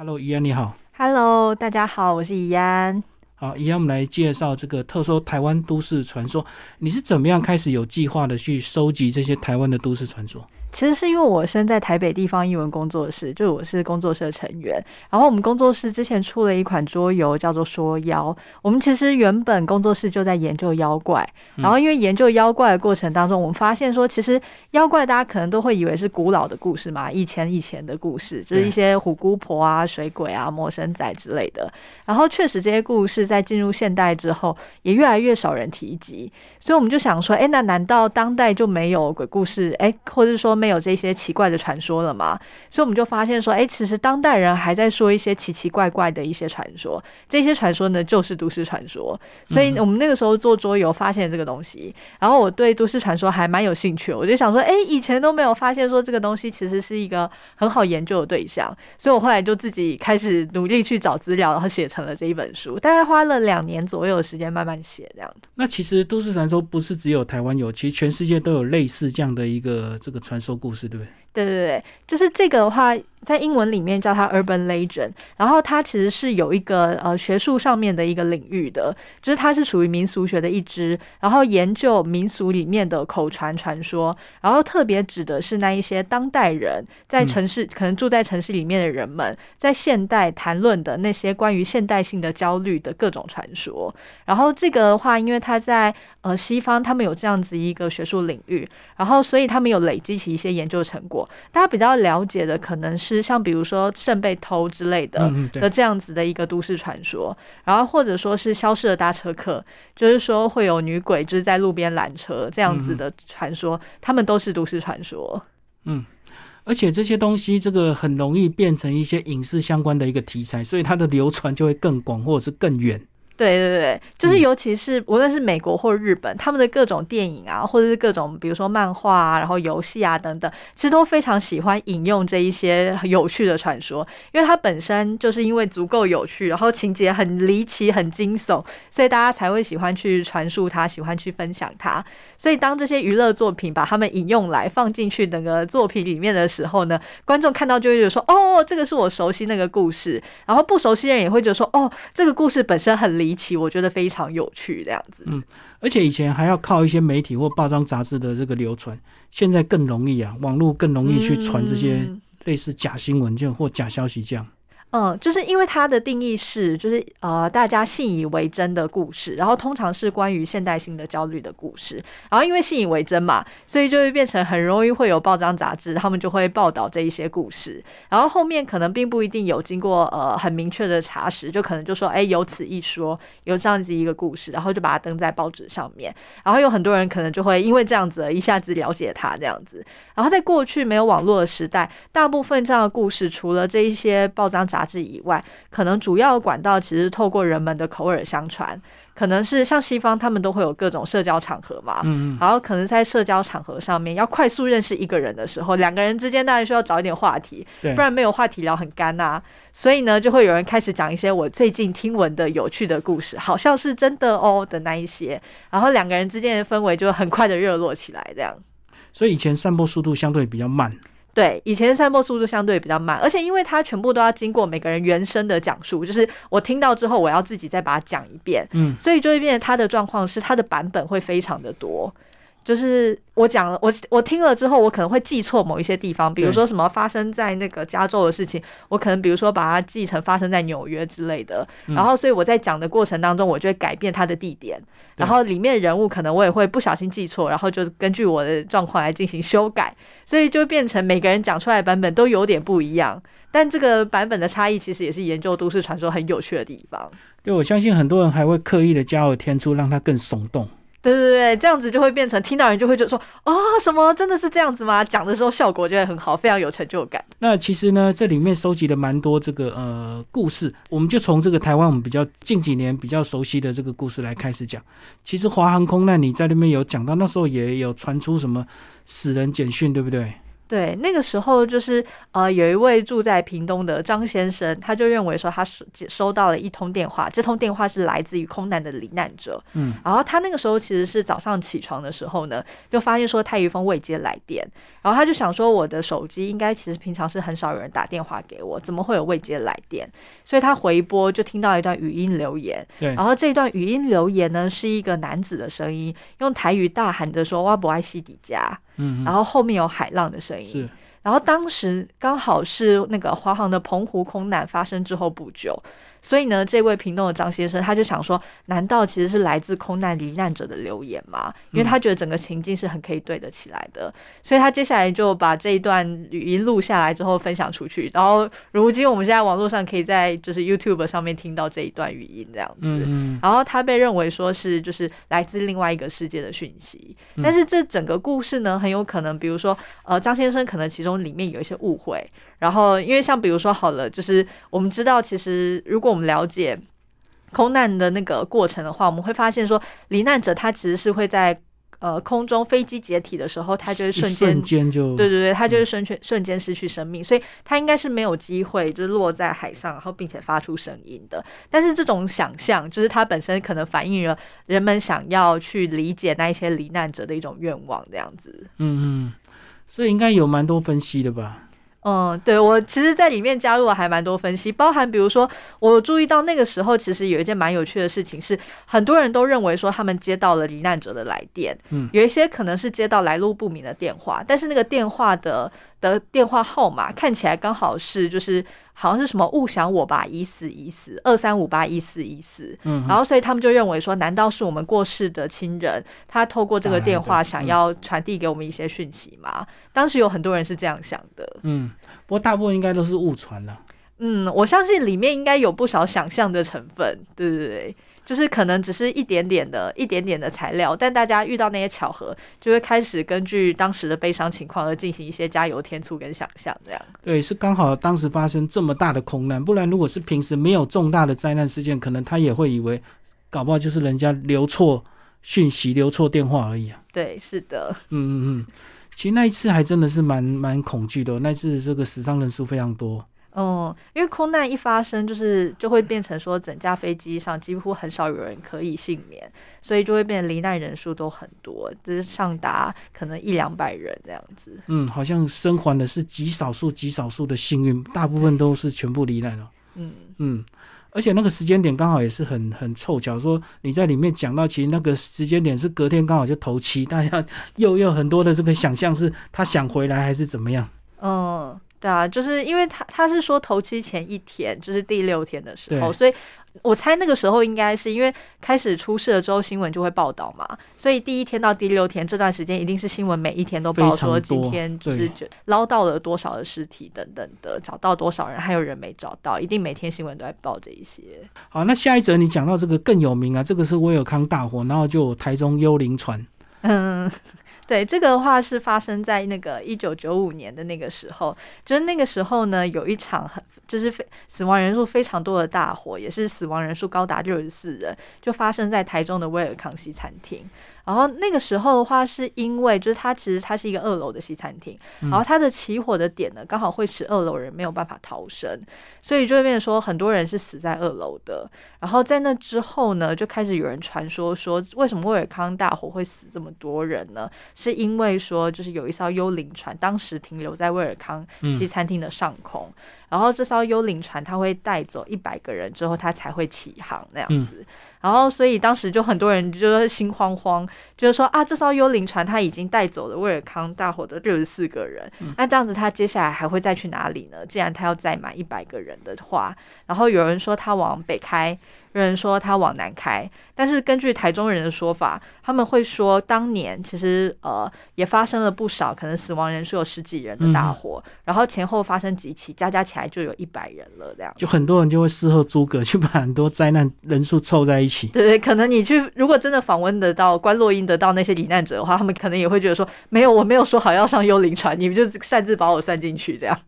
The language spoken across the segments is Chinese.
Hello，怡安你好。Hello，大家好，我是怡安。好，怡安，我们来介绍这个特殊台湾都市传说。你是怎么样开始有计划的去收集这些台湾的都市传说？其实是因为我身在台北地方译文工作室，就是我是工作室的成员。然后我们工作室之前出了一款桌游，叫做《说妖》。我们其实原本工作室就在研究妖怪，然后因为研究妖怪的过程当中，我们发现说，其实妖怪大家可能都会以为是古老的故事嘛，以前以前的故事，就是一些虎姑婆啊、水鬼啊、魔神仔之类的。然后确实这些故事在进入现代之后，也越来越少人提及。所以我们就想说，哎，那难道当代就没有鬼故事？哎，或者说没有这些奇怪的传说了嘛？所以我们就发现说，哎，其实当代人还在说一些奇奇怪怪的一些传说，这些传说呢就是都市传说。所以我们那个时候做桌游发现这个东西，然后我对都市传说还蛮有兴趣，我就想说，哎，以前都没有发现说这个东西其实是一个很好研究的对象，所以我后来就自己开始努力去找资料，然后写成了这一本书，大概花了两年左右的时间慢慢写这样。那其实都市传说不是只有台湾有，其实全世界都有类似这样的一个这个传说说故事，对不对？对对对，就是这个的话，在英文里面叫它 urban legend，然后它其实是有一个呃学术上面的一个领域的，就是它是属于民俗学的一支，然后研究民俗里面的口传传说，然后特别指的是那一些当代人在城市、可能住在城市里面的人们，在现代谈论的那些关于现代性的焦虑的各种传说。然后这个的话，因为它在呃西方，他们有这样子一个学术领域，然后所以他们有累积起一些研究成果。大家比较了解的可能是像比如说肾被偷之类的嗯的这样子的一个都市传说，然后或者说是消失的搭车客，就是说会有女鬼就是在路边拦车这样子的传说，他们都是都市传说。嗯，而且这些东西这个很容易变成一些影视相关的一个题材，所以它的流传就会更广或者是更远。对对对，就是尤其是无论是美国或日本，他们的各种电影啊，或者是各种比如说漫画啊，然后游戏啊等等，其实都非常喜欢引用这一些有趣的传说，因为它本身就是因为足够有趣，然后情节很离奇、很惊悚，所以大家才会喜欢去传述它，喜欢去分享它。所以当这些娱乐作品把它们引用来放进去那个作品里面的时候呢，观众看到就会觉得说：“哦，这个是我熟悉那个故事。”然后不熟悉的人也会觉得说：“哦，这个故事本身很离。”离奇，我觉得非常有趣，这样子。嗯，而且以前还要靠一些媒体或报章杂志的这个流传，现在更容易啊，网络更容易去传这些类似假新闻就或假消息这样。嗯，就是因为它的定义是，就是呃，大家信以为真的故事，然后通常是关于现代性的焦虑的故事，然后因为信以为真嘛，所以就会变成很容易会有报章杂志，他们就会报道这一些故事，然后后面可能并不一定有经过呃很明确的查实，就可能就说，哎，有此一说，有这样子一个故事，然后就把它登在报纸上面，然后有很多人可能就会因为这样子一下子了解它这样子，然后在过去没有网络的时代，大部分这样的故事，除了这一些报章杂杂志以外，可能主要管道其实透过人们的口耳相传，可能是像西方他们都会有各种社交场合嘛，嗯然后可能在社交场合上面要快速认识一个人的时候，两个人之间当然需要找一点话题，对不然没有话题聊很干呐、所以呢，就会有人开始讲一些我最近听闻的有趣的故事，好像是真的哦的那一些，然后两个人之间的氛围就很快的热络起来，这样。所以以前散播速度相对比较慢。对，以前散播速度相对比较慢，而且因为它全部都要经过每个人原声的讲述，就是我听到之后，我要自己再把它讲一遍，嗯，所以就会变成它的状况是它的版本会非常的多。就是我讲了，我我听了之后，我可能会记错某一些地方，比如说什么发生在那个加州的事情，我可能比如说把它记成发生在纽约之类的，嗯然后所以我在讲的过程当中，我就会改变它的地点，然后里面人物可能我也会不小心记错，然后就根据我的状况来进行修改，所以就变成每个人讲出来的版本都有点不一样。但这个版本的差异，其实也是研究都市传说很有趣的地方。对，我相信很多人还会刻意的加油添醋，让它更耸动。对对对，这样子就会变成听到人就会就说啊、什么真的是这样子吗？讲的时候效果就会很好，非常有成就感。那其实呢，这里面收集了蛮多这个呃故事，我们就从这个台湾我们比较近几年比较熟悉的这个故事来开始讲。其实华航空难你在那边有讲到，那时候也有传出什么死人简讯，对不对？对，那个时候就是呃，有一位住在屏东的张先生，他就认为说他收收到了一通电话，这通电话是来自于空难的罹难者。嗯，然后他那个时候其实是早上起床的时候呢，就发现说他有一封未接来电，然后他就想说我的手机应该其实平常是很少有人打电话给我，怎么会有未接来电？所以他回拨就听到一段语音留言，对，然后这段语音留言呢是一个男子的声音，用台语大喊着说“哇不爱西底家”，嗯，然后后面有海浪的声音。是，然后当时刚好是那个华航的澎湖空难发生之后不久，所以呢，这位屏东的张先生他就想说，难道其实是来自空难罹难者的留言吗？因为他觉得整个情境是很可以对得起来的，所以他接下来就把这一段语音录下来之后分享出去。然后如今我们现在网络上可以在就是 YouTube 上面听到这一段语音这样子。然后他被认为说是就是来自另外一个世界的讯息，但是这整个故事呢，很有可能，比如说呃，张先生可能其中里面有一些误会，然后因为像比如说好了，就是我们知道，其实如果我们了解空难的那个过程的话，我们会发现说，罹难者他其实是会在呃空中飞机解体的时候，他就会瞬间瞬间就对对对，他就是瞬间瞬间失去生命，所以他应该是没有机会就是落在海上，然后并且发出声音的。但是这种想象，就是它本身可能反映了人们想要去理解那一些罹难者的一种愿望，这样子。嗯嗯，所以应该有蛮多分析的吧？嗯，对我其实，在里面加入了还蛮多分析，包含比如说，我注意到那个时候，其实有一件蛮有趣的事情是，很多人都认为说他们接到了罹难者的来电，嗯，有一些可能是接到来路不明的电话，但是那个电话的的电话号码看起来刚好是就是好像是什么勿想我吧，已死已死，二三五八一四一四，嗯，然后所以他们就认为说，难道是我们过世的亲人，他透过这个电话想要传递给我们一些讯息吗？当时有很多人是这样想的。嗯，不过大部分应该都是误传了。嗯，我相信里面应该有不少想象的成分，对对对，就是可能只是一点点的、一点点的材料，但大家遇到那些巧合，就会开始根据当时的悲伤情况而进行一些加油添醋跟想象，这样。对，是刚好当时发生这么大的空难，不然如果是平时没有重大的灾难事件，可能他也会以为，搞不好就是人家留错讯息、留错电话而已啊。对，是的，嗯嗯嗯，其实那一次还真的是蛮蛮恐惧的哦，那次这个死伤人数非常多。嗯，因为空难一发生，就是就会变成说，整架飞机上几乎很少有人可以幸免，所以就会变得罹难人数都很多，就是上达可能一两百人这样子。嗯，好像生还的是极少数、极少数的幸运，大部分都是全部罹难了。嗯嗯，而且那个时间点刚好也是很很凑巧，说你在里面讲到，其实那个时间点是隔天刚好就头七，大家 又有很多的这个想象，是他想回来还是怎么样？嗯。对啊，就是因为他他是说头七前一天，就是第六天的时候，所以我猜那个时候应该是因为开始出事了之后，新闻就会报道嘛，所以第一天到第六天这段时间，一定是新闻每一天都报说今天就是捞到了多少的尸体等等的，找到多少人，还有人没找到，一定每天新闻都在报这一些。好，那下一则你讲到这个更有名啊，这个是威尔康大火，然后就台中幽灵船，嗯，对，这个的话是发生在那个一九九五年的那个时候，就是那个时候呢，有一场很就是非死亡人数非常多的大火，也是死亡人数高达六十四人，就发生在台中的威尔康西餐厅。然后那个时候的话，是因为就是它其实它是一个二楼的西餐厅，然后它的起火的点呢，刚好会使二楼人没有办法逃生，所以就会变成说很多人是死在二楼的。然后在那之后呢，就开始有人传说说，为什么威尔康大火会死这么多人呢？是因为说就是有一艘幽灵船当时停留在威尔康西餐厅的上空，然后这艘幽灵船它会带走一百个人之后，它才会起航那样子。然后，所以当时就很多人就是心慌慌，就是说啊，这艘幽灵船它已经带走了威尔康大火的六十四个人，那这样子他接下来还会再去哪里呢？既然他要载满一百个人的话，然后有人说他往北开，有人说他往南开，但是根据台中人的说法，他们会说当年其实呃也发生了不少，可能死亡人数有十几人的大火，然后前后发生几起，加加起来就有一百人了这样。就很多人就会事后诸葛，去把很多灾难人数凑在一起。对对，可能你去，如果真的访问得到关洛英得到那些罹难者的话，他们可能也会觉得说，没有，我没有说好要上幽灵船，你们就擅自把我算进去这样。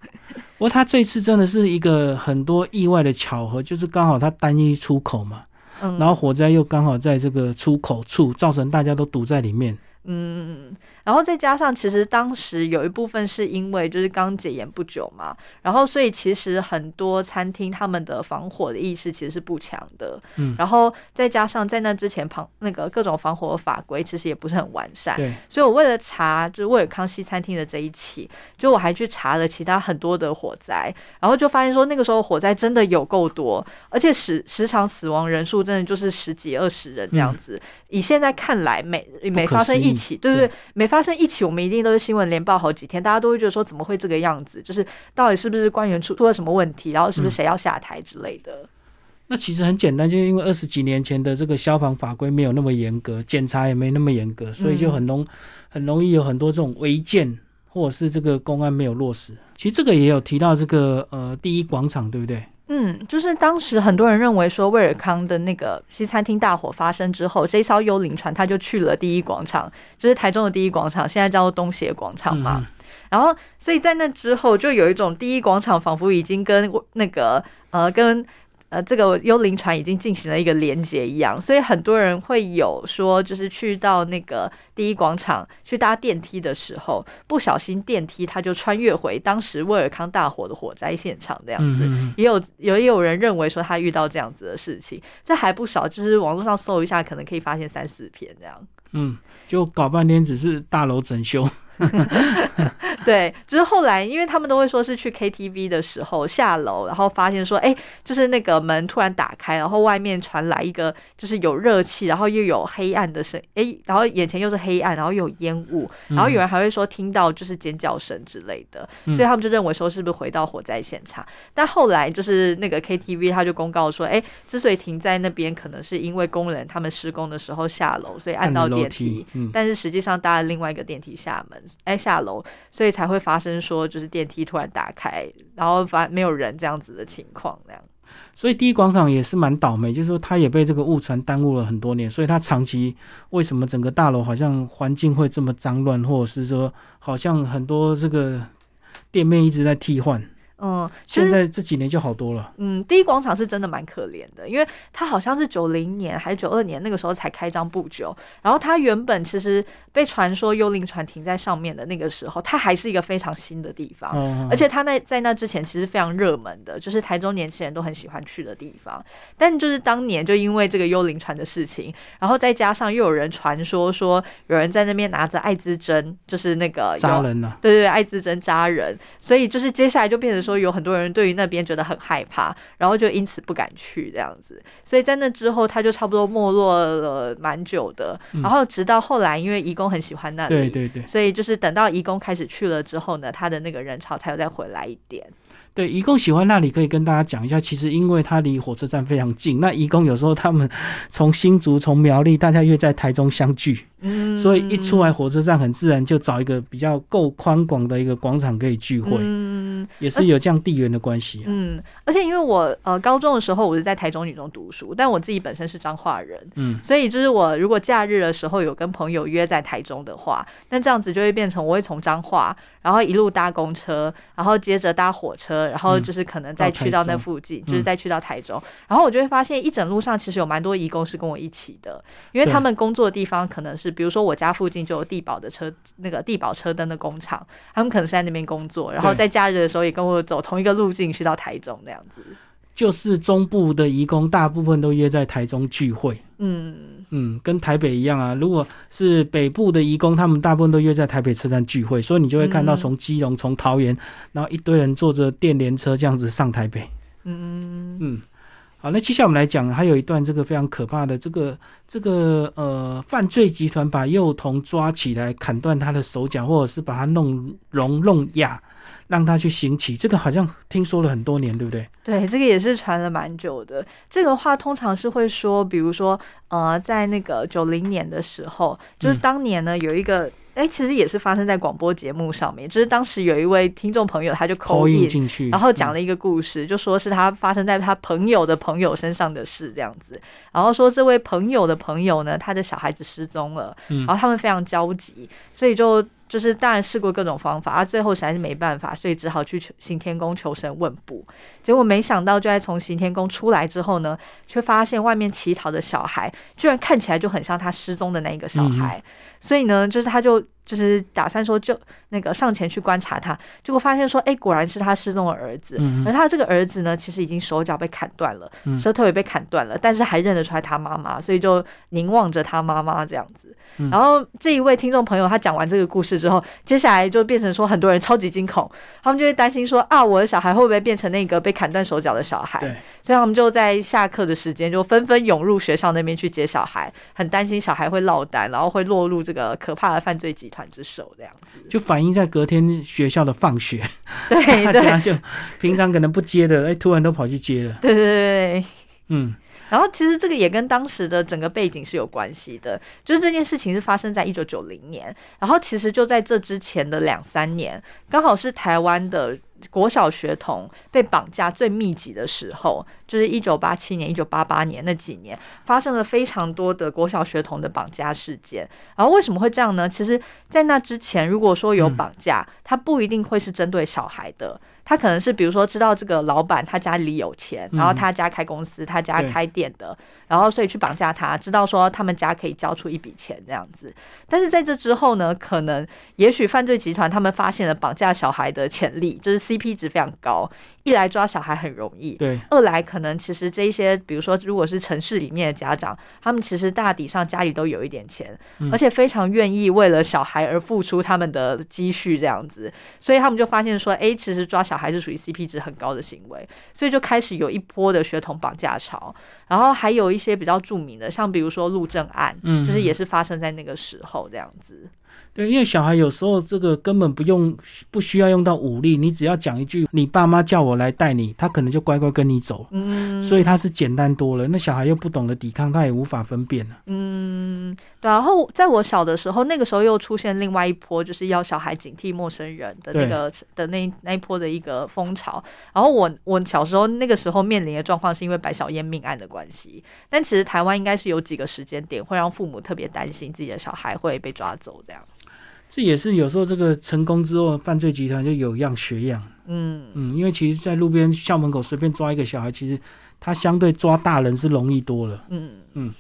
不过他这次真的是一个很多意外的巧合，就是刚好他单一出口嘛，嗯，然后火灾又刚好在这个出口处，造成大家都堵在里面。嗯，然然后再加上其实当时有一部分是因为就是刚解严不久嘛，然后所以其实很多餐厅他们的防火的意识其实是不强的，嗯然后再加上在那之前旁那个各种防火法规其实也不是很完善，对，所以我为了查就是威尔康西餐厅的这一起，就我还去查了其他很多的火灾，然后就发现说那个时候火灾真的有够多，而且时时常死亡人数真的就是十几二十人这样子。以现在看来，每每发生一起，对对对，每发生一起，我们一定都是新闻连报好几天，大家都会觉得说怎么会这个样子？就是到底是不是官员出出了什么问题，然后是不是谁要下台之类的。那其实很简单，就是因为二十几年前的这个消防法规没有那么严格，检查也没那么严格，所以就很容、很容易有很多这种违建，或者是这个公安没有落实。其实这个也有提到这个呃第一广场，对不对？嗯，就是当时很多人认为说，威尔康的那个西餐厅大火发生之后，这艘幽灵船它就去了第一广场，就是台中的第一广场，现在叫做东协广场嘛。嗯然后，所以在那之后，就有一种第一广场仿佛已经跟那个呃跟呃这个幽灵船已经进行了一个连接一样，所以很多人会有说，就是去到那个第一广场去搭电梯的时候，不小心电梯它就穿越回当时威尔康大火的火灾现场这样子。嗯也有有也有人认为说他遇到这样子的事情，这还不少，就是网络上搜一下，可能可以发现三四篇这样。嗯，就搞半天只是大楼整修，对，只是后来，因为他们都会说是去 KTV 的时候下楼，然后发现说，哎，就是那个门突然打开，然后外面传来一个就是有热气，然后又有黑暗的声，哎，然后眼前又是黑暗，然后又有烟雾，然后有人还会说听到就是尖叫声之类的，嗯。所以他们就认为说是不是回到火灾现场？但后来就是那个 KTV 他就公告说，哎，之所以停在那边，可能是因为工人他们施工的时候下楼，所以按到电梯梯，嗯。但是实际上搭了另外一个电梯下门，哎下楼，所以才会发生说就是电梯突然打开，然后发没有人这样子的情况那样。所以第一广场也是蛮倒霉，就是说它也被这个误传耽误了很多年，所以它长期为什么整个大楼好像环境会这么脏乱，或者是说好像很多这个店面一直在替换，嗯，现在这几年就好多了。嗯，第一广场是真的蛮可怜的，因为它好像是九零年还是九二年那个时候才开张不久，然后它原本其实被传说幽灵船停在上面的那个时候，它还是一个非常新的地方。哦，而且它那在那之前其实非常热门的，就是台中年轻人都很喜欢去的地方。但就是当年就因为这个幽灵船的事情，然后再加上又有人传说说有人在那边拿着艾滋针，就是那个扎人了、对对对，艾滋针扎人，所以就是接下来就变成说，有很多人对于那边觉得很害怕，然后就因此不敢去这样子。所以在那之后，他就差不多没落了蛮久的。嗯然后直到后来，因为义工很喜欢那里，对对对所以就是等到义工开始去了之后呢，他的那个人潮才有再回来一点。对，义工喜欢那里可以跟大家讲一下，其实因为它离火车站非常近，那义工有时候他们从新竹、从苗栗，大家约在台中相聚，嗯，所以一出来火车站，很自然就找一个比较够宽广的一个广场可以聚会，嗯。也是有这样地缘的关系、啊。嗯，而且因为我呃高中的时候我是在台中女中读书，但我自己本身是彰化人，嗯，所以就是我如果假日的时候有跟朋友约在台中的话，那这样子就会变成我会从彰化，然后一路搭公车，然后接着搭火车，然后就是可能再去到那附近，就是再去到台中，然后我就会发现一整路上其实有蛮多义工是跟我一起的，因为他们工作的地方可能是比如说我家附近就有地保的车那个地保车灯的工厂，他们可能是在那边工作，然后在假日的时候也跟我走同一个路径去到台中那样子。就是中部的移工大部分都约在台中聚会。嗯，嗯，跟台北一样啊。如果是北部的移工，他们大部分都约在台北车站聚会，所以你就会看到嗯从基隆、从桃园，然后一堆人坐着电联车这样子上台北。嗯嗯，好，那接下来我们来讲，还有一段这个非常可怕的这个这个呃犯罪集团把幼童抓起来，砍断他的手脚，或者是把他弄聋弄哑，让他去行乞。这个好像听说了很多年，对不对？对，这个也是传了蛮久的。这个话通常是会说，比如说，呃，在那个九零年的时候，就是嗯当年呢有一个，哎、其实也是发生在广播节目上面，就是当时有一位听众朋友他就扣口印印。进去，然后讲嗯了一个故事，就说是他发生在他朋友的朋友身上的事，这样子。然后说这位朋友的朋友呢，他的小孩子失踪了，嗯然后他们非常焦急，所以就就是当然试过各种方法，啊，最后实在是没办法，所以只好去求行天宫求神问卜。结果没想到，就在从行天宫出来之后呢，却发现外面乞讨的小孩居然看起来就很像他失踪的那一个小孩，所以呢，就是他就就是打算说就那个上前去观察他，结果发现说，哎，果然是他失踪的儿子。嗯而他这个儿子呢，其实已经手脚被砍断了，嗯舌头也被砍断了，但是还认得出来他妈妈，所以就凝望着他妈妈这样子。嗯然后这一位听众朋友他讲完这个故事之后，接下来就变成说很多人超级惊恐，他们就会担心说啊，我的小孩会不会变成那个被砍断手脚的小孩？对，所以他们就在下课的时间就纷纷涌入学校那边去接小孩，很担心小孩会落单，然后会落入这个可怕的犯罪集团之手这样子。就反映在隔天学校的放学，对 大对家就平常可能不接的，哎，突然都跑去接了。对对对对。嗯然后其实这个也跟当时的整个背景是有关系的，就是这件事情是发生在一九九零年，然后其实就在这之前的两三年，刚好是台湾的国小学童被绑架最密集的时候，就是一九八七年、一九八八年那几年，发生了非常多的国小学童的绑架事件。然后为什么会这样呢？其实，在那之前，如果说有嗯绑架，它不一定会是针对小孩的。他可能是比如说知道这个老板他家里有钱，然后嗯他家开公司，他家开店的，然后所以去绑架他，知道说他们家可以交出一笔钱这样子。但是在这之后呢，可能也许犯罪集团他们发现了绑架小孩的潜力，就是 CP 值非常高，一来抓小孩很容易，对，二来可能其实这一些，比如说如果是城市里面的家长，他们其实大抵上家里都有一点钱，嗯。而且非常愿意为了小孩而付出他们的积蓄这样子，所以他们就发现说，哎，其实抓小孩是属于 CP 值很高的行为，所以就开始有一波的血统绑架潮，然后还有一些比较著名的，像比如说陆政案，嗯。就是也是发生在那个时候这样子。对，因为小孩有时候这个根本不用不需要用到武力，你只要讲一句“你爸妈叫我来带你”，他可能就乖乖跟你走，嗯，所以他是简单多了。那小孩又不懂得抵抗，他也无法分辨了。嗯，对。然后在我小的时候，那个时候又出现另外一波，就是要小孩警惕陌生人的那个的那那一波的一个风潮。然后我我小时候那个时候面临的状况，是因为白小燕命案的关系。但其实台湾应该是有几个时间点会让父母特别担心自己的小孩会被抓走，这样。这也是有时候这个成功之后，犯罪集团就有样学样。嗯嗯，因为其实，在路边校门口随便抓一个小孩，其实他相对抓大人是容易多了。嗯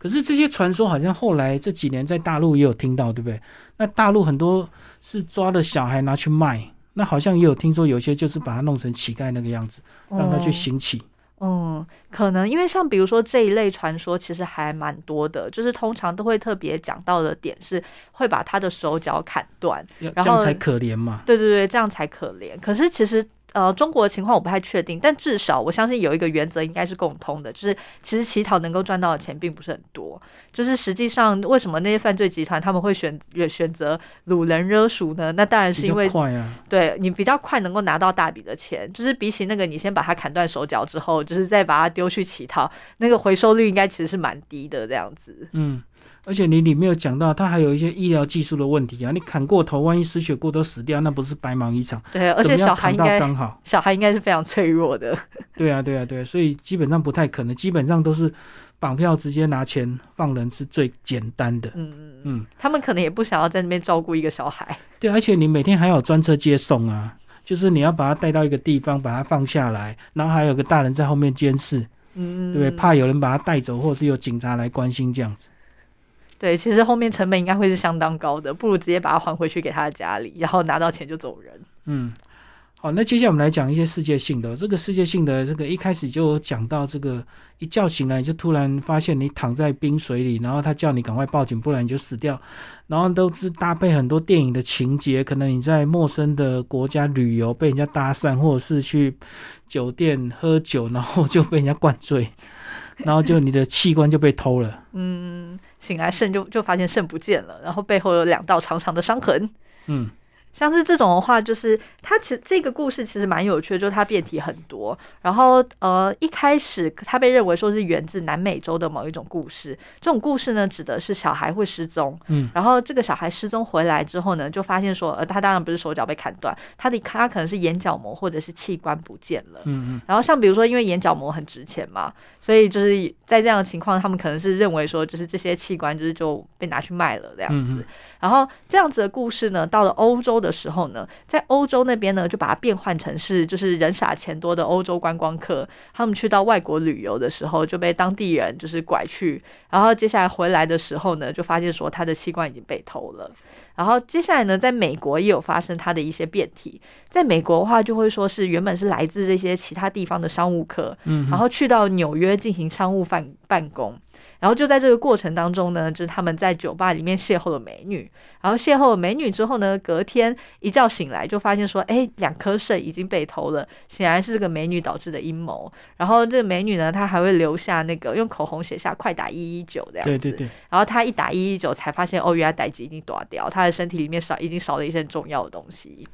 可是这些传说好像后来这几年在大陆也有听到，对不对？那大陆很多是抓的小孩拿去卖，那好像也有听说有些就是把他弄成乞丐那个样子，让他去哦行乞。嗯，可能因为像比如说这一类传说，其实还蛮多的，就是通常都会特别讲到的点是会把他的手脚砍断，然后这样才可怜嘛。对对对，这样才可怜。可是其实呃，中国的情况我不太确定，但至少我相信有一个原则应该是共通的，就是其实乞讨能够赚到的钱并不是很多。就是实际上为什么那些犯罪集团他们会选选择掳人勒赎呢？那当然是因为快啊，对你比较快能够拿到大笔的钱，就是比起那个你先把它砍断手脚之后，就是再把它丢去乞讨，那个回收率应该其实是蛮低的这样子。嗯，而且你里面有讲到，他还有一些医疗技术的问题啊，你砍过头，万一失血过多死掉，那不是白忙一场？对，而且小孩应该刚好，小孩应该是非常脆弱的。对啊，对啊，对啊，所以基本上不太可能，基本上都是绑票直接拿钱放人是最简单的。嗯嗯嗯，嗯，他们可能也不想要在那边照顾一个小孩。对，而且你每天还有专车接送啊，就是你要把他带到一个地方，把他放下来，然后还有个大人在后面监视，嗯，对不对？怕有人把他带走，或是有警察来关心这样子。对，其实后面成本应该会是相当高的，不如直接把它还回去给他的家里，然后拿到钱就走人。嗯，好，那接下来我们来讲一些世界性的。这个世界性的，这个一开始就讲到，这个一觉醒来就突然发现你躺在冰水里，然后他叫你赶快报警，不然你就死掉。然后都是搭配很多电影的情节，可能你在陌生的国家旅游被人家搭讪，或者是去酒店喝酒，然后就被人家灌醉，然后就你的器官就被偷了。嗯，醒来肾就就发现肾不见了，然后背后有两道长长的伤痕。嗯像是这种的话，就是它其实这个故事其实蛮有趣的，就是它变体很多。然后呃，一开始它被认为说是源自南美洲的某一种故事，这种故事呢指的是小孩会失踪，嗯然后这个小孩失踪回来之后呢，就发现说，呃，他当然不是手脚被砍断，他的他可能是眼角膜或者是器官不见了。嗯嗯然后像比如说，因为眼角膜很值钱嘛，所以就是在这样的情况，他们可能是认为说，就是这些器官就是就被拿去卖了这样子。然后这样子的故事呢，到了欧洲洲的时候呢，在欧洲那边呢，就把它变换成是就是人傻钱多的欧洲观光客，他们去到外国旅游的时候就被当地人就是拐去，然后接下来回来的时候呢，就发现说他的器官已经被偷了。然后接下来呢，在美国也有发生它的一些变体。在美国的话，就会说是原本是来自这些其他地方的商务客，嗯，然后去到纽约进行商务办办公。然后就在这个过程当中呢，就是他们在酒吧里面邂逅了美女，然后邂逅了美女之后呢，隔天一觉醒来就发现说，哎，两颗肾已经被偷了，显然是这个美女导致的阴谋。然后这个美女呢，她还会留下那个用口红写下“快打一一九”这样子。对对对。然后她一打一一九，才发现哦，原来歹机已经断掉，她的身体里面少已经少了一些重要的东西。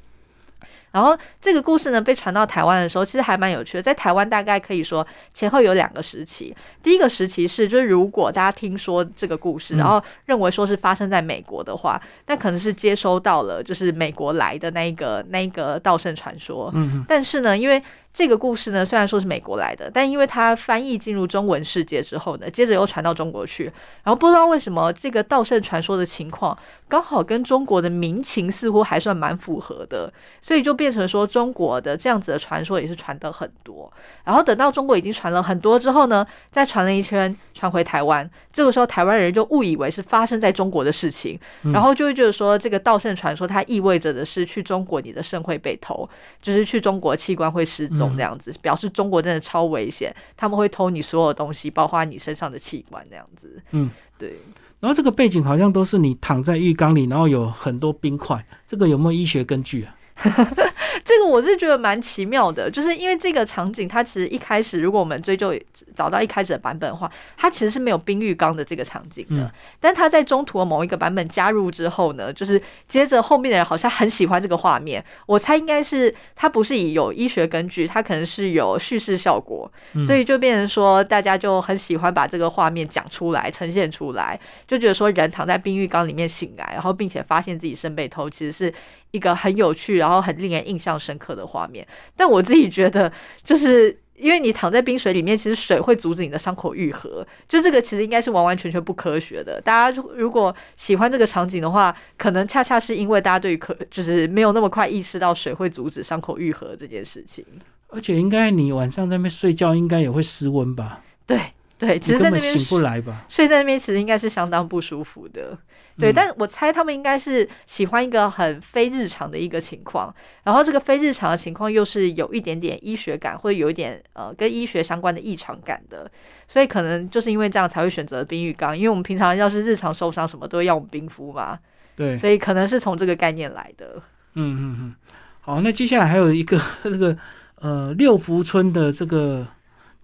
然后这个故事呢被传到台湾的时候，其实还蛮有趣的。在台湾大概可以说前后有两个时期。第一个时期是，就是如果大家听说这个故事，然后认为说是发生在美国的话，那可能是接收到了就是美国来的那一个那一个道圣传说。嗯。但是呢，因为这个故事呢，虽然说是美国来的，但因为它翻译进入中文世界之后呢，接着又传到中国去，然后不知道为什么这个道圣传说的情况刚好跟中国的民情似乎还算蛮符合的，所以就变成说中国的这样子的传说也是传的很多。然后等到中国已经传了很多之后呢，再传了一圈传回台湾，这个时候台湾人就误以为是发生在中国的事情，然后就会觉得说这个道圣传说它意味着的是去中国你的肾会被偷，就是去中国器官会失踪。这样子表示中国真的超危险，他们会偷你所有东西，包括你身上的器官。这样子，嗯，对。然后这个背景好像都是你躺在浴缸里，然后有很多冰块，这个有没有医学根据啊？这个我是觉得蛮奇妙的，就是因为这个场景，它其实一开始，如果我们追究找到一开始的版本的话，它其实是没有冰浴缸的这个场景的。但它在中途的某一个版本加入之后呢，就是接着后面的人好像很喜欢这个画面。我猜应该是它不是以有医学根据，它可能是有叙事效果，所以就变成说大家就很喜欢把这个画面讲出来、呈现出来，就觉得说人躺在冰浴缸里面醒来，然后并且发现自己身被偷，其实是。一个很有趣，然后很令人印象深刻的画面。但我自己觉得，就是因为你躺在冰水里面，其实水会阻止你的伤口愈合。就这个其实应该是完完全全不科学的。大家如果喜欢这个场景的话，可能恰恰是因为大家对于可就是没有那么快意识到水会阻止伤口愈合这件事情。而且，应该你晚上在那边睡觉，应该也会失温吧？对。对，其实在那边醒不来吧？睡在那边其实应该是相当不舒服的。对，但我猜他们应该是喜欢一个很非日常的一个情况，然后这个非日常的情况又是有一点点医学感，或者有一点呃跟医学相关的异常感的，所以可能就是因为这样才会选择冰浴缸。因为我们平常要是日常受伤什么都要用冰敷嘛，对，所以可能是从这个概念来的。嗯嗯嗯，好，那接下来还有一个这个呃六福村的这个。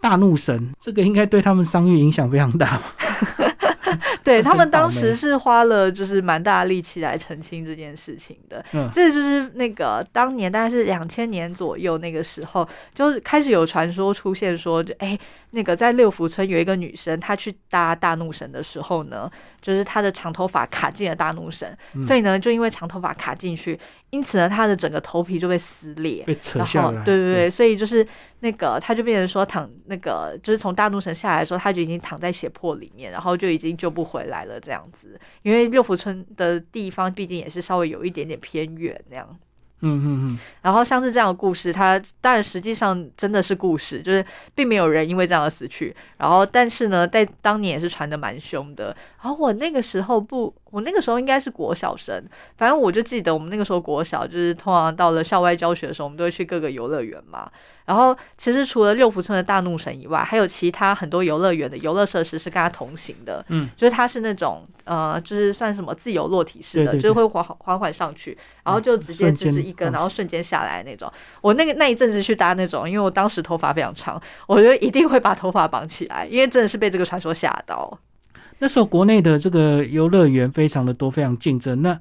大怒神，这个应该对他们商誉影响非常大。对他们当时是花了就是蛮大力气来澄清这件事情的。嗯，这就是那个当年大概是两千年左右那个时候，就开始有传说出现说，就哎，那个在六福村有一个女生，她去搭大怒神的时候呢，就是她的长头发卡进了大怒神，所以呢，就因为长头发卡进去，因此呢，她的整个头皮就被撕裂，被扯下来。对对对，所以就是那个，她就变成说躺那个，就是从大怒神下来的时候，她就已经躺在血泊里面，然后就已经。救不回来了，这样子，因为六福村的地方毕竟也是稍微有一点点偏远那样。嗯嗯嗯。然后像是这样的故事，它当然实际上真的是故事，就是并没有人因为这样而死去。然后，但是呢，在当年也是传的蛮凶的。然后我那个时候不，我那个时候应该是国小生，反正我就记得我们那个时候国小，就是通常到了校外教学的时候，我们都会去各个游乐园嘛。然后，其实除了六福村的大怒神以外，还有其他很多游乐园的游乐设施是跟它同行的。嗯，就是它是那种呃，就是算什么自由落体式的，就是会缓缓缓上去，然后就直接直直一根，然后瞬间下来那种。我那个那一阵子去搭那种，因为我当时头发非常长，我觉得一定会把头发绑起来，因为真的是被这个传说吓到。那时候国内的这个游乐园非常的多，非常竞争。那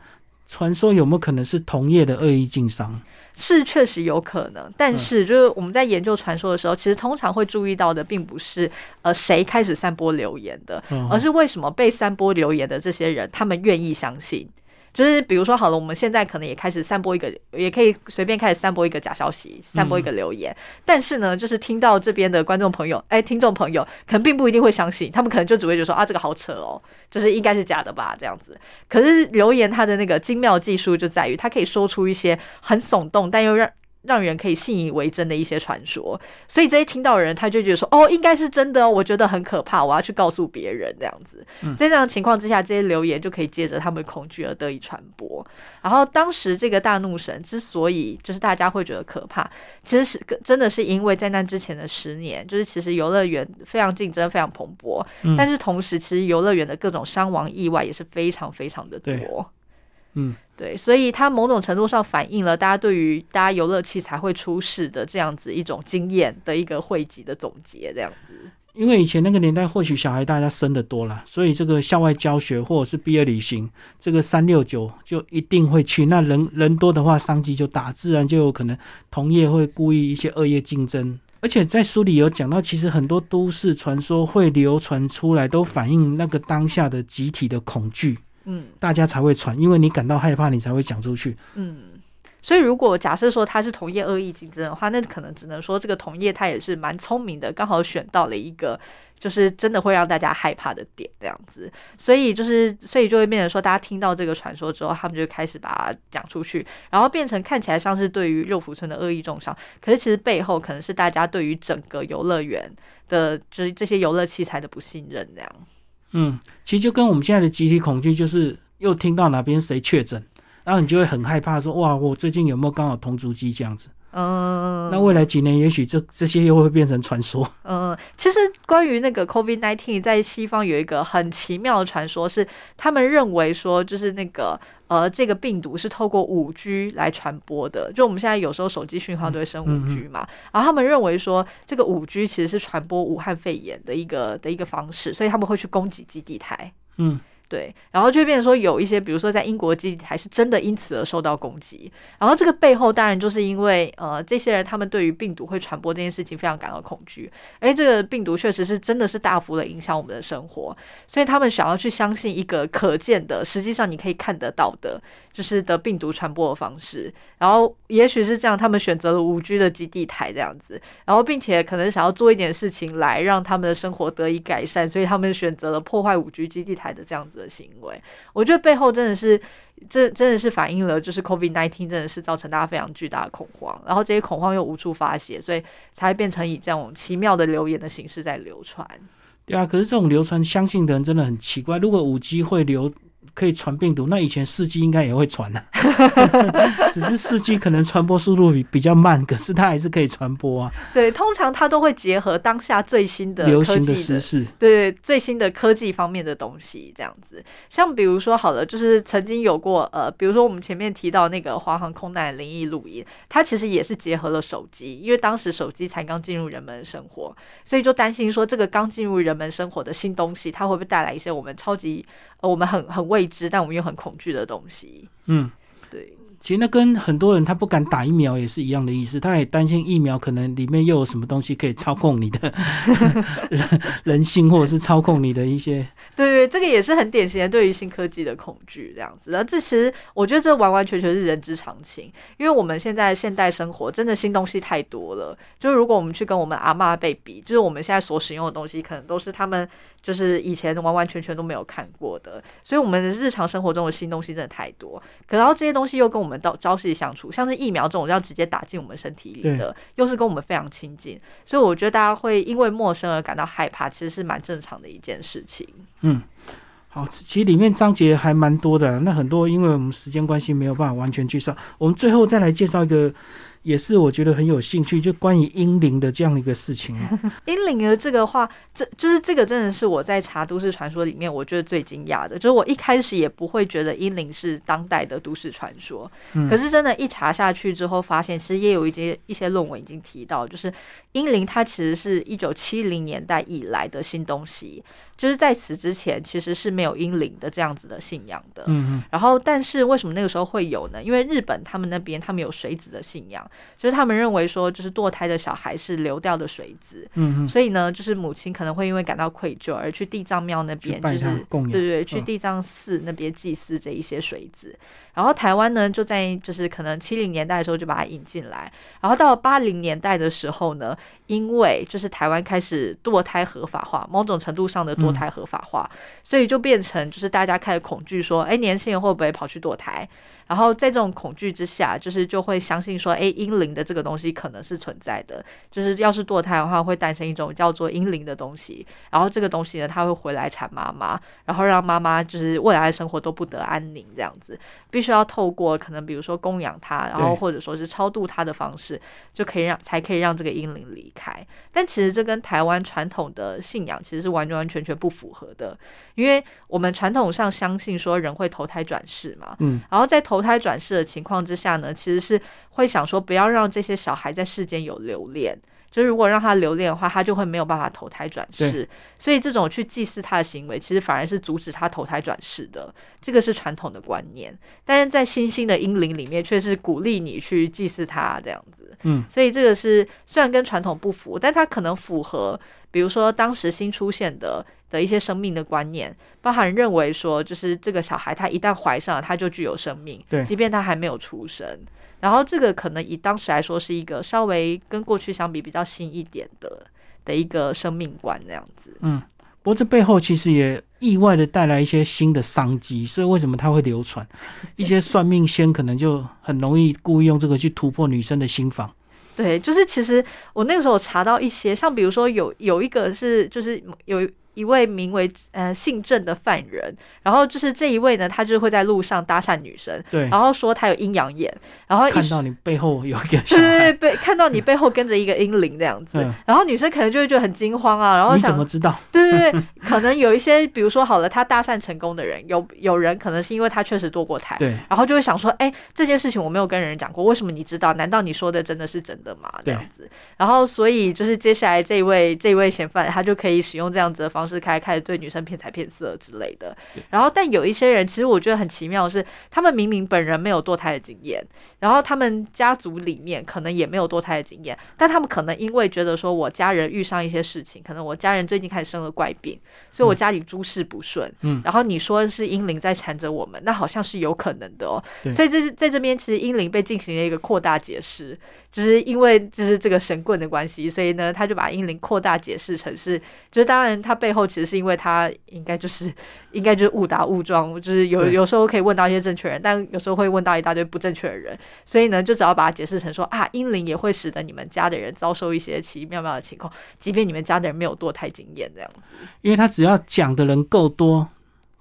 传说有没有可能是同业的恶意竞商？是确实有可能，但是就是我们在研究传说的时候，其实通常会注意到的，并不是呃谁开始散播流言的，而是为什么被散播流言的这些人，他们愿意相信。就是比如说好了，我们现在可能也开始散播一个，也可以随便开始散播一个假消息，散播一个留言。但是呢，就是听到这边的观众朋友，哎，听众朋友，可能并不一定会相信，他们可能就只会觉得说啊，这个好扯哦，就是应该是假的吧，这样子。可是留言它的那个精妙技术就在于，它可以说出一些很耸动，但又让。让人可以信以为真的一些传说，所以这些听到的人他就觉得说，哦，应该是真的哦，我觉得很可怕，我要去告诉别人这样子。在这样的情况之下，这些留言就可以借着他们恐惧而得以传播。然后当时这个大怒神之所以就是大家会觉得可怕，其实是真的是因为在那之前的十年，就是其实游乐园非常竞争，非常蓬勃，但是同时其实游乐园的各种伤亡意外也是非常非常的多。嗯。对，所以它某种程度上反映了大家对于大家游乐器材会出事的这样子一种经验的一个汇集的总结，这样子。因为以前那个年代，或许小孩大家生的多了，所以这个校外教学或者是毕业旅行，这个三六九就一定会去。那人人多的话，商机就大，自然就有可能同业会故意一些恶业竞争。而且在书里有讲到，其实很多都市传说会流传出来，都反映那个当下的集体的恐惧。嗯，大家才会传，因为你感到害怕，你才会讲出去。嗯，所以如果假设说他是同业恶意竞争的话，那可能只能说这个同业他也是蛮聪明的，刚好选到了一个就是真的会让大家害怕的点这样子。所以就是，所以就会变成说，大家听到这个传说之后，他们就开始把它讲出去，然后变成看起来像是对于六福村的恶意重伤，可是其实背后可能是大家对于整个游乐园的，就是这些游乐器材的不信任这样。嗯，其实就跟我们现在的集体恐惧，就是又听到哪边谁确诊，然后你就会很害怕，说哇，我最近有没有刚好同足迹这样子？嗯，那未来几年，也许这这些又会变成传说。嗯，其实关于那个 COVID nineteen，在西方有一个很奇妙的传说，是他们认为说，就是那个呃，这个病毒是透过五 G 来传播的。就我们现在有时候手机讯号都会升五 G 嘛，然后他们认为说，这个五 G 其实是传播武汉肺炎的一个的一个方式，所以他们会去攻击基地台。嗯。对，然后就变成说有一些，比如说在英国基地台是真的因此而受到攻击，然后这个背后当然就是因为呃这些人他们对于病毒会传播这件事情非常感到恐惧，哎，这个病毒确实是真的是大幅的影响我们的生活，所以他们想要去相信一个可见的，实际上你可以看得到的，就是的病毒传播的方式，然后也许是这样，他们选择了五 G 的基地台这样子，然后并且可能想要做一点事情来让他们的生活得以改善，所以他们选择了破坏五 G 基地台的这样子。的行为，我觉得背后真的是，这真的是反映了，就是 COVID nineteen 真的是造成大家非常巨大的恐慌，然后这些恐慌又无处发泄，所以才变成以这种奇妙的留言的形式在流传。对啊，可是这种流传相信的人真的很奇怪，如果五 G 会流。可以传病毒，那以前四 G 应该也会传啊，只是四 G 可能传播速度比比较慢，可是它还是可以传播啊。对，通常它都会结合当下最新的流行的时事，对最新的科技方面的东西这样子。像比如说，好了，就是曾经有过呃，比如说我们前面提到那个华航空难灵异录音，它其实也是结合了手机，因为当时手机才刚进入人们的生活，所以就担心说这个刚进入人们生活的新东西，它会不会带来一些我们超级呃我们很很未知，但我们又很恐惧的东西。嗯，对。其实那跟很多人他不敢打疫苗也是一样的意思，他也担心疫苗可能里面又有什么东西可以操控你的 人性，或者是操控你的一些。对对，这个也是很典型的对于新科技的恐惧，这样子。而这其实我觉得这完完全全是人之常情，因为我们现在现代生活真的新东西太多了。就是如果我们去跟我们阿妈辈比，就是我们现在所使用的东西，可能都是他们就是以前完完全全都没有看过的。所以我们的日常生活中的新东西真的太多，可然后这些东西又跟我们。到朝夕相处，像是疫苗这种要直接打进我们身体里的，又是跟我们非常亲近，所以我觉得大家会因为陌生而感到害怕，其实是蛮正常的一件事情。嗯，好，其实里面章节还蛮多的，那很多因为我们时间关系没有办法完全去上，我们最后再来介绍一个。也是我觉得很有兴趣，就关于英灵的这样一个事情。啊 英灵的这个话，这就是这个真的是我在查都市传说里面，我觉得最惊讶的，就是我一开始也不会觉得英灵是当代的都市传说，可是真的，一查下去之后，发现其实也有一些一些论文已经提到，就是英灵它其实是一九七零年代以来的新东西。就是在此之前，其实是没有阴灵的这样子的信仰的。嗯嗯。然后，但是为什么那个时候会有呢？因为日本他们那边他们有水子的信仰，就是他们认为说，就是堕胎的小孩是流掉的水子，嗯嗯，所以呢，就是母亲可能会因为感到愧疚而去地藏庙那边，就是他供养对对，去嗯地藏寺那边祭祀这一些水子。然后台湾呢，就在就是可能七零年代的时候就把它引进来，然后到了八零年代的时候呢，因为就是台湾开始堕胎合法化，某种程度上的堕胎合法化，所以就变成就是大家开始恐惧说，哎，年轻人会不会跑去堕胎？然后在这种恐惧之下，就是就会相信说，哎，阴灵的这个东西可能是存在的，就是要是堕胎的话，会诞生一种叫做阴灵的东西，然后这个东西呢，它会回来缠妈妈，然后让妈妈就是未来的生活都不得安宁，这样子，必须要透过可能比如说供养他，然后或者说是超度他的方式，就可以让才可以让这个阴灵离开。但其实这跟台湾传统的信仰其实是完完全全不符合的，因为我们传统上相信说人会投胎转世。嘛，嗯，然后在投胎转世的情况之下呢，其实是会想说不要让这些小孩在世间有留恋。就是如果让他留恋的话，他就会没有办法投胎转世。所以这种去祭祀他的行为，其实反而是阻止他投胎转世的。这个是传统的观念，但是在新兴的英灵里面，却是鼓励你去祭祀他这样子。嗯，所以这个是虽然跟传统不符，但它可能符合，比如说当时新出现的的一些生命的观念，包含认为说，就是这个小孩他一旦怀上了，他就具有生命，对即便他还没有出生。然后这个可能以当时来说是一个稍微跟过去相比比较新一点的的一个生命观那样子。嗯，不过这背后其实也意外的带来一些新的商机，所以为什么它会流传？一些算命仙可能就很容易故意用这个去突破女生的心房。对，就是其实我那个时候查到一些，像比如说有有一个是就是有一位名为呃姓郑的犯人，然后就是这一位呢，他就是会在路上搭讪女生，对，然后说他有阴阳眼，然后看到你背后有一个对对对，孩，被 看到你背后跟着一个阴灵这样子，嗯。然后女生可能就会觉得很惊慌啊，然后你想怎么知道？对对对，可能有一些，比如说好了，他搭讪成功的人，有有人可能是因为他确实堕过胎，对，然后就会想说，哎，这件事情我没有跟人讲过，为什么你知道？难道你说的真的是真的吗？这样子，然后所以就是接下来这一位这一位嫌犯，他就可以使用这样子的方式开开始对女生骗财骗色之类的。然后，但有一些人，其实我觉得很奇妙的是，他们明明本人没有堕胎的经验，然后他们家族里面可能也没有堕胎的经验，但他们可能因为觉得说我家人遇上一些事情，可能我家人最近开始生了怪病，所以我家里诸事不顺。嗯然后你说是阴灵在缠着我们，那好像是有可能的哦。对所以这是在这边，其实阴灵被进行了一个扩大解释，就是因为就是这个神棍的关系，所以呢，他就把阴灵扩大解释成是，就是当然他背后其实是因为他应该就是应该就是误打误撞，就是有有时候可以问到一些正确人，但有时候会问到一大堆不正确的人，所以呢，就只要把它解释成说啊，阴灵也会使得你们家的人遭受一些奇奇妙妙的情况，即便你们家的人没有堕胎经验这样子。因为他只要讲的人够多，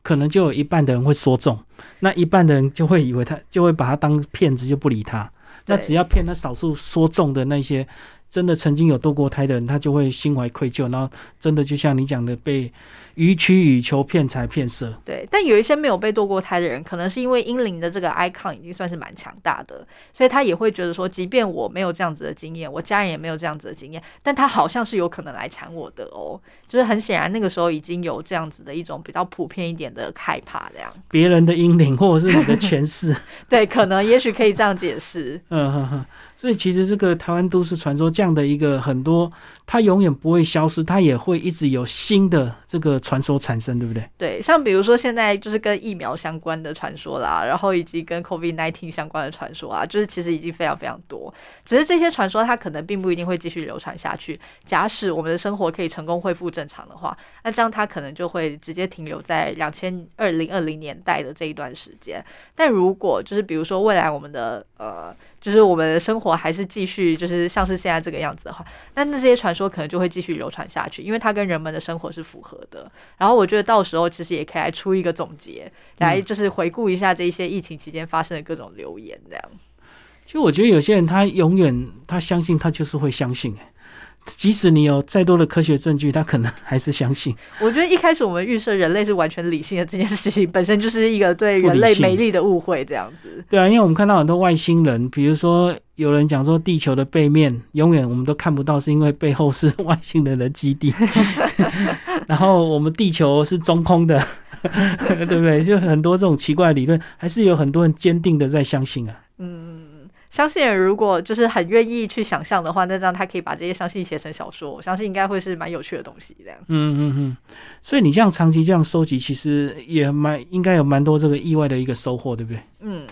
可能就有一半的人会说中，那一半的人就会以为他就会把他当骗子，就不理他。那只要骗那少数说中的那些真的曾经有堕过胎的人，他就会心怀愧疚，然后真的就像你讲的，被予取予求、骗财骗色。对，但有一些没有被堕过胎的人，可能是因为英灵的这个 icon 已经算是蛮强大的，所以他也会觉得说，即便我没有这样子的经验，我家人也没有这样子的经验，但他好像是有可能来缠我的哦。就是很显然，那个时候已经有这样子的一种比较普遍一点的害怕，这样别人的阴灵或者是你的前世，对，可能也许可以这样解释。嗯哼哼。所以其实这个台湾都市传说这样的一个很多，它永远不会消失，它也会一直有新的这个传说产生，对不对？对，像比如说现在就是跟疫苗相关的传说啦，然后以及跟 COVID nineteen 相关的传说啊，就是其实已经非常非常多。只是这些传说它可能并不一定会继续流传下去。假使我们的生活可以成功恢复正常的话，那这样它可能就会直接停留在两千二零二零年代的这一段时间。但如果就是比如说未来我们的呃，就是我们的生活还是继续就是像是现在这个样子的话，那那些传说可能就会继续流传下去，因为它跟人们的生活是符合的。然后我觉得到时候其实也可以来出一个总结，来就是回顾一下这一些疫情期间发生的各种留言，这样。其实我觉得有些人他永远他相信他就是会相信、欸，即使你有再多的科学证据，他可能还是相信。我觉得一开始我们预设人类是完全理性的这件事情本身就是一个对人类美丽的误会，这样子。对啊，因为我们看到很多外星人，比如说有人讲说地球的背面永远我们都看不到，是因为背后是外星人的基地，然后我们地球是中空的，对不对？就很多这种奇怪的理论，还是有很多人坚定的在相信啊。嗯，相信人如果就是很愿意去想象的话，那这样他可以把这些相信写成小说，我相信应该会是蛮有趣的东西。这样，嗯嗯嗯。所以你这样长期这样收集，其实也蛮应该有蛮多这个意外的一个收获，对不对？嗯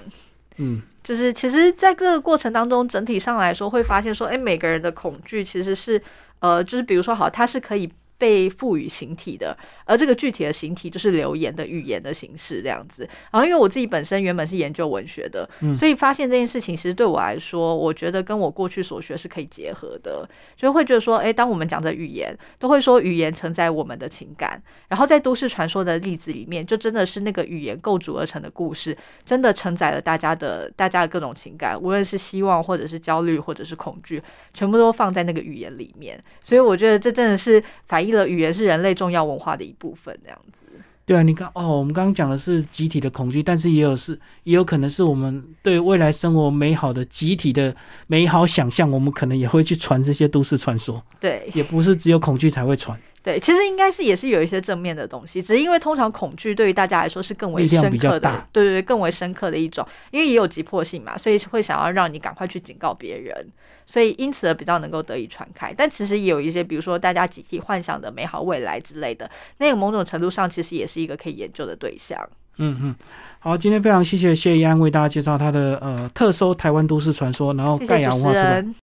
嗯，就是其实在这个过程当中，整体上来说会发现说，哎，每个人的恐惧其实是呃，就是比如说好，它是可以。被赋予形体的，而这个具体的形体就是留言的语言的形式这样子。然后，因为我自己本身原本是研究文学的，所以发现这件事情其实对我来说，我觉得跟我过去所学是可以结合的，就会觉得说，哎，当我们讲的语言，都会说语言承载我们的情感。然后在都市传说的例子里面，就真的是那个语言构筑而成的故事，真的承载了大家的大家的各种情感，无论是希望或者是焦虑或者是恐惧，全部都放在那个语言里面。所以我觉得这真的是反映。了语言是人类重要文化的一部分，这样子。对啊，你看哦，我们刚刚讲的是集体的恐惧，但是也有是，也有可能是我们对未来生活美好的集体的美好想象，我们可能也会去传这些都市传说。对，也不是只有恐惧才会传。对，其实应该是也是有一些正面的东西，只是因为通常恐惧对于大家来说是更为深刻的，对对对，更为深刻的一种，因为也有急迫性嘛，所以会想要让你赶快去警告别人，所以因此而比较能够得以传开。但其实也有一些，比如说大家集体幻想的美好未来之类的，那个某种程度上其实也是一个可以研究的对象。嗯嗯，好，今天非常谢谢谢怡安为大家介绍他的呃特搜台湾都市传说，然后盖亚文化出版。